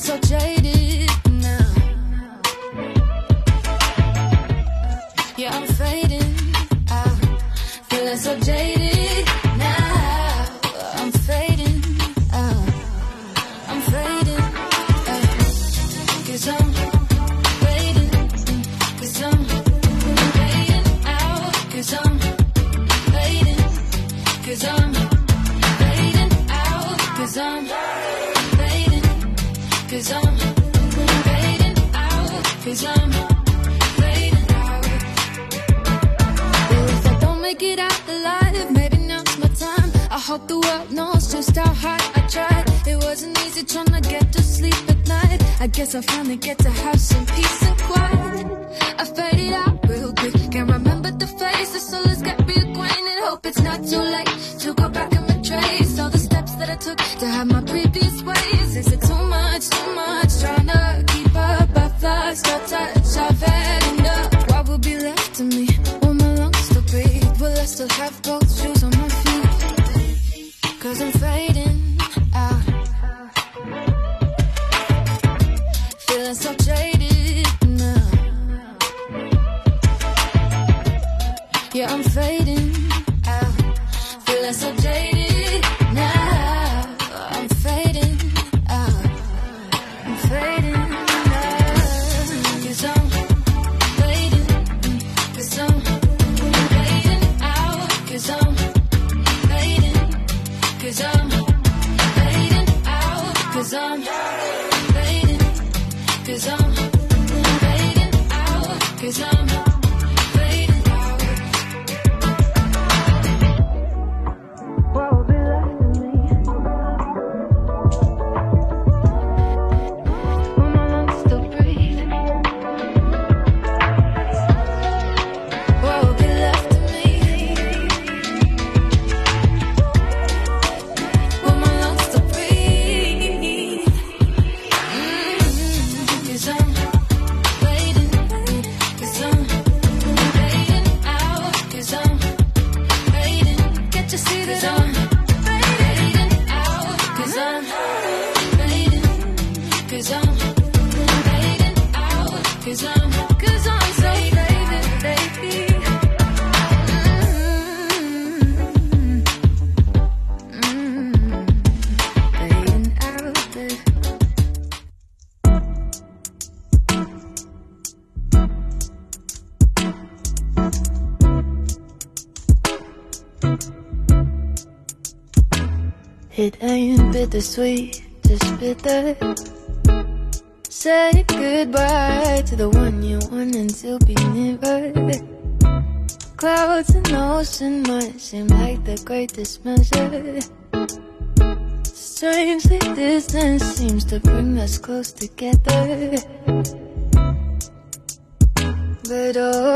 so jaded now. Yeah, I'm fading out, feeling so jaded. Hope the world knows just how hard I tried. It wasn't easy trying to get to sleep at night. I guess I finally get to have some peace and quiet. I faded out real quick. Can't remember the faces, so let's get Yeah, I'm fading. the sweet, sweetest bitter. Say goodbye to the one you wanted to be never. Clouds and ocean might seem like the greatest measure. Strangely, distance seems to bring us close together. But oh.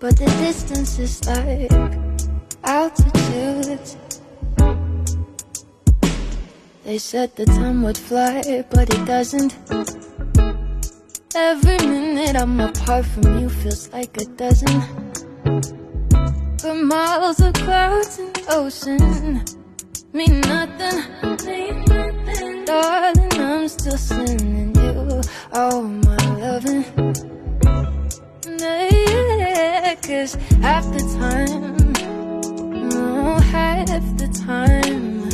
But the distance is like altitude. They said the time would fly, but it doesn't. Every minute I'm apart from you feels like a dozen. But miles of clouds and ocean mean nothing. Mean nothing. Darling, I'm still sending you all my loving. Yeah, cause half the time, oh, half the time,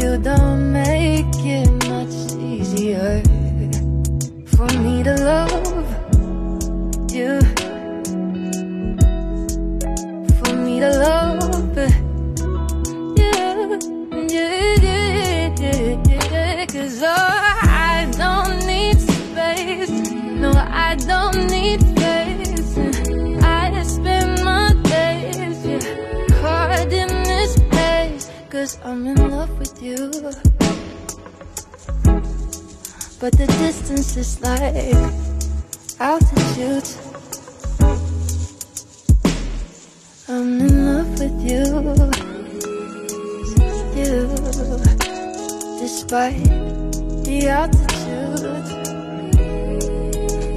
you don't make it much easier for me to love you. But the distance is like altitude. I'm in love with you. You, despite the altitude.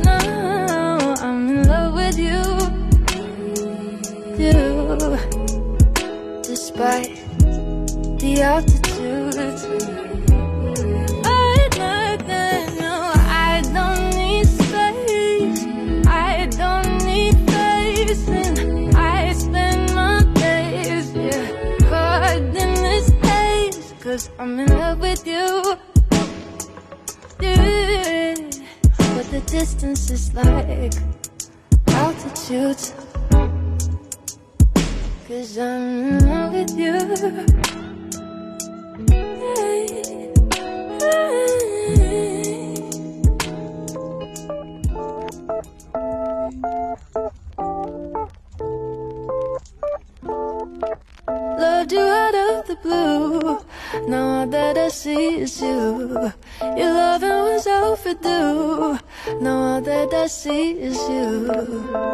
No, I'm in love with you. You, despite the altitude. The distance is like altitude. Cause I'm in love with you. You you.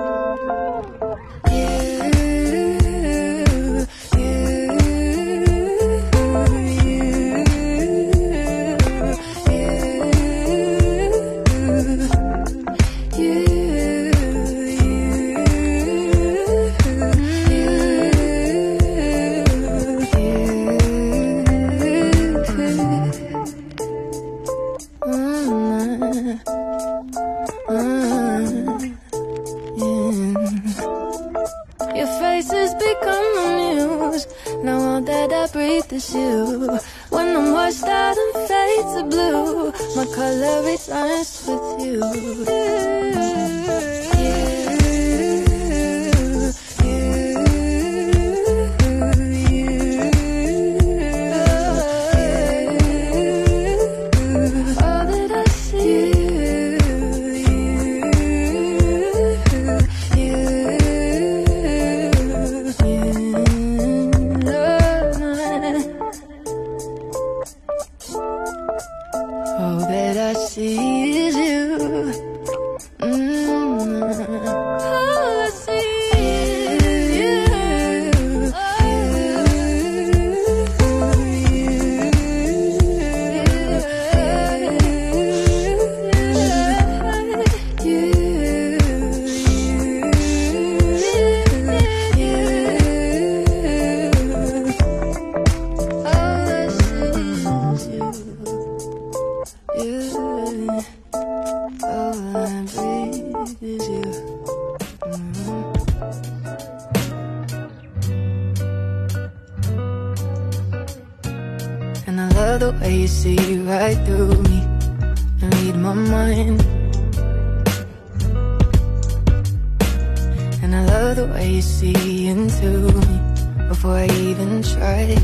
I even try.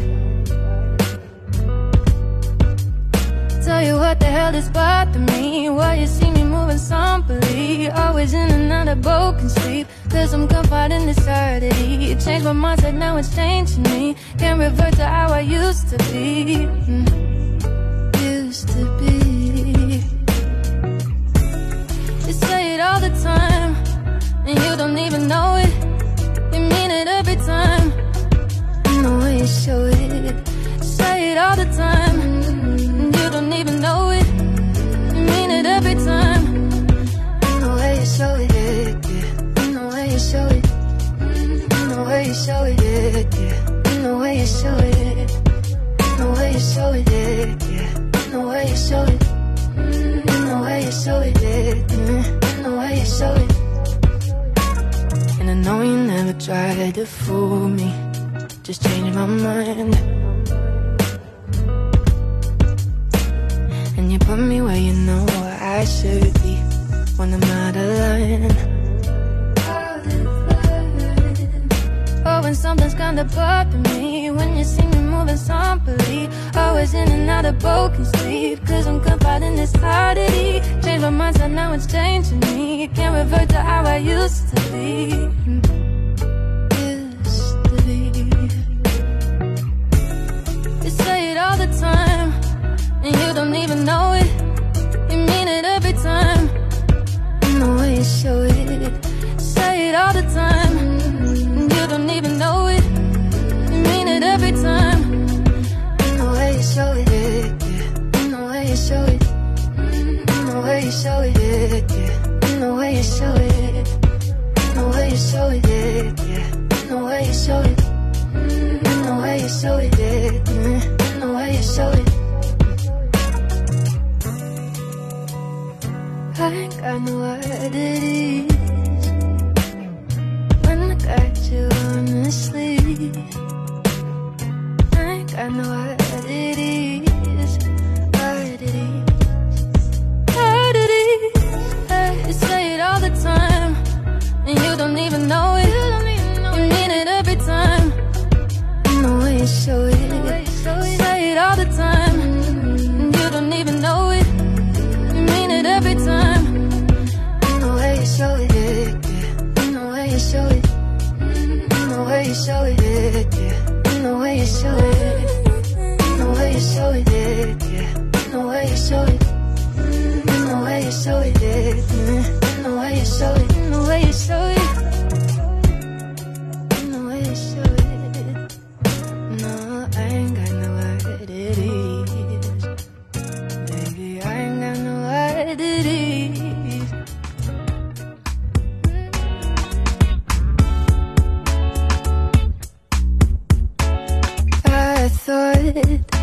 Tell you what the hell is bothering me. Why you see me moving somberly Always in of broken sleep. Cause I'm confined in this absurdity It changed my mindset, now it's changing me. Can't revert to how I used to be. Mm. Used to be. You say it all the time And you don't even know it show it. Say it all the time. You don't even know it. You mean it every time. In the way you show it, yeah. In the way you show it. In the way you show it, yeah. In the way you show it. In the way you show it, yeah. In the way you show it. In the way you show it, yeah. In the way you show it. And I know you never tried to fool me Just changed my mind. And you put me where you know I should be when I'm out of line. Oh, when something's kinda bothering me When you see me moving somberly Always in and out of broken sleep Cause I'm confiding this oddity Change my mindset, now it's changing me. Can't revert to how I used to be don't even know it. You mean it every time. In the way you show it. Say it all the time. You don't even know it. You mean it every time. In the way you show it. Yeah. In the way you show it. In the way you show it. Yeah. In the way you show it. In the way you show it. Yeah. good.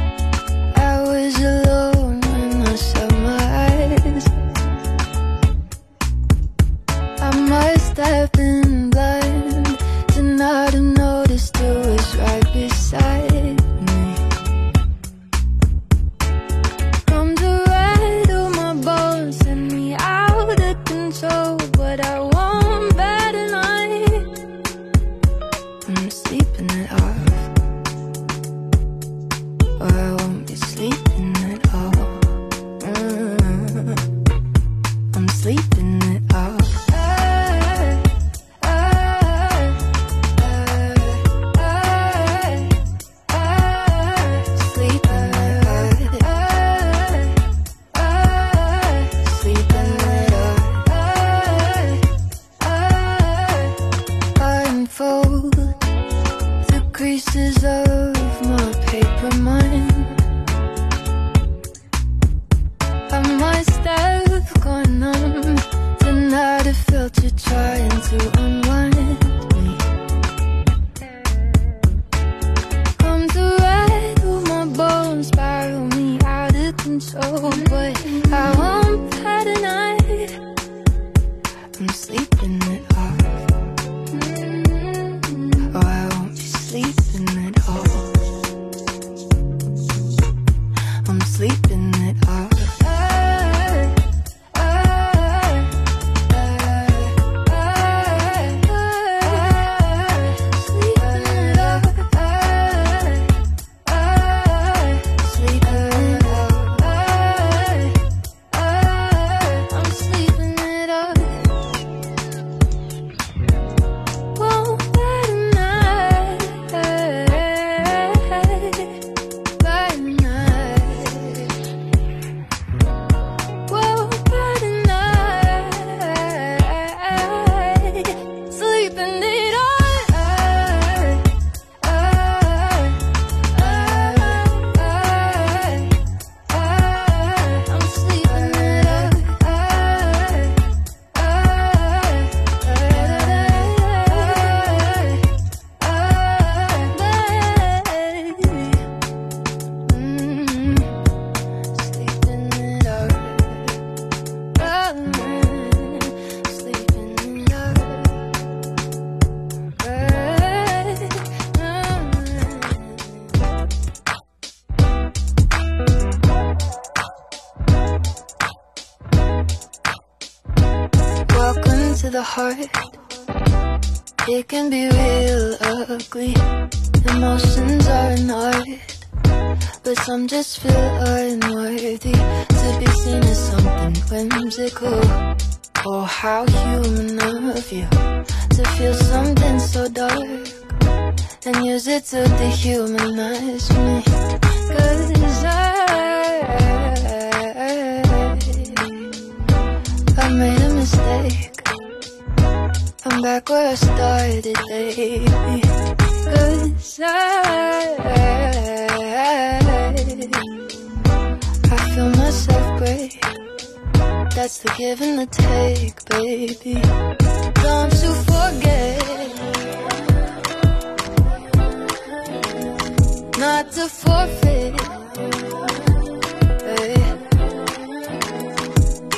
I won't pet a night. I'm sleeping it off. It can be real ugly. Emotions are an art, but some just feel unworthy to be seen as something whimsical. Oh, how human of you to feel something so dark and use it to dehumanize me. Cause I, baby. I, I feel myself break. That's the give and the take, baby. Don't you forget not to forfeit. Hey.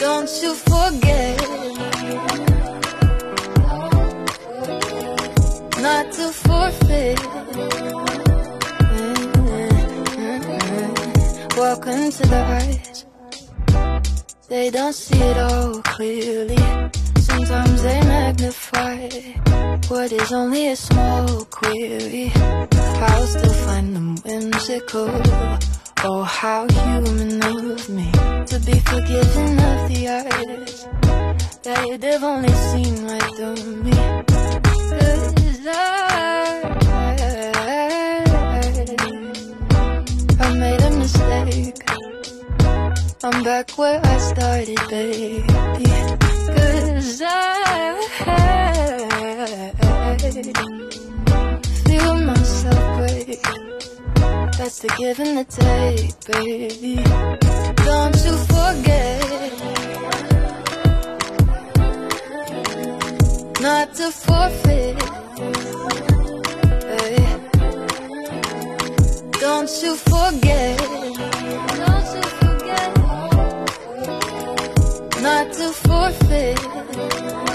Don't you forget not to forfeit. Mm-hmm. Welcome to the eyes. They don't see it all clearly. Sometimes they magnify what is only a small query. I'll still find them whimsical. Oh, how human of me to be forgiven of the eyes that they've only seen right through me. I, I made a mistake. I'm back where I started, baby. Cause I feel myself break. That's the give and the take, baby. Don't you forget not to forfeit. Don't you forget. Don't you forget not to forfeit.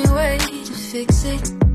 Only way to fix it.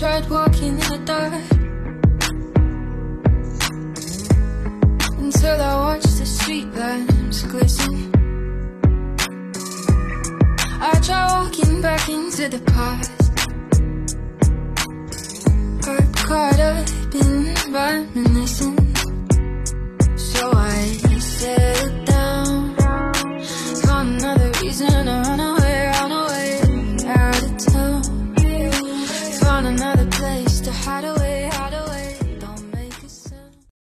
tried walking the dark. Until I watched the street lamps glisten. I tried walking back into the past. But caught up in environment.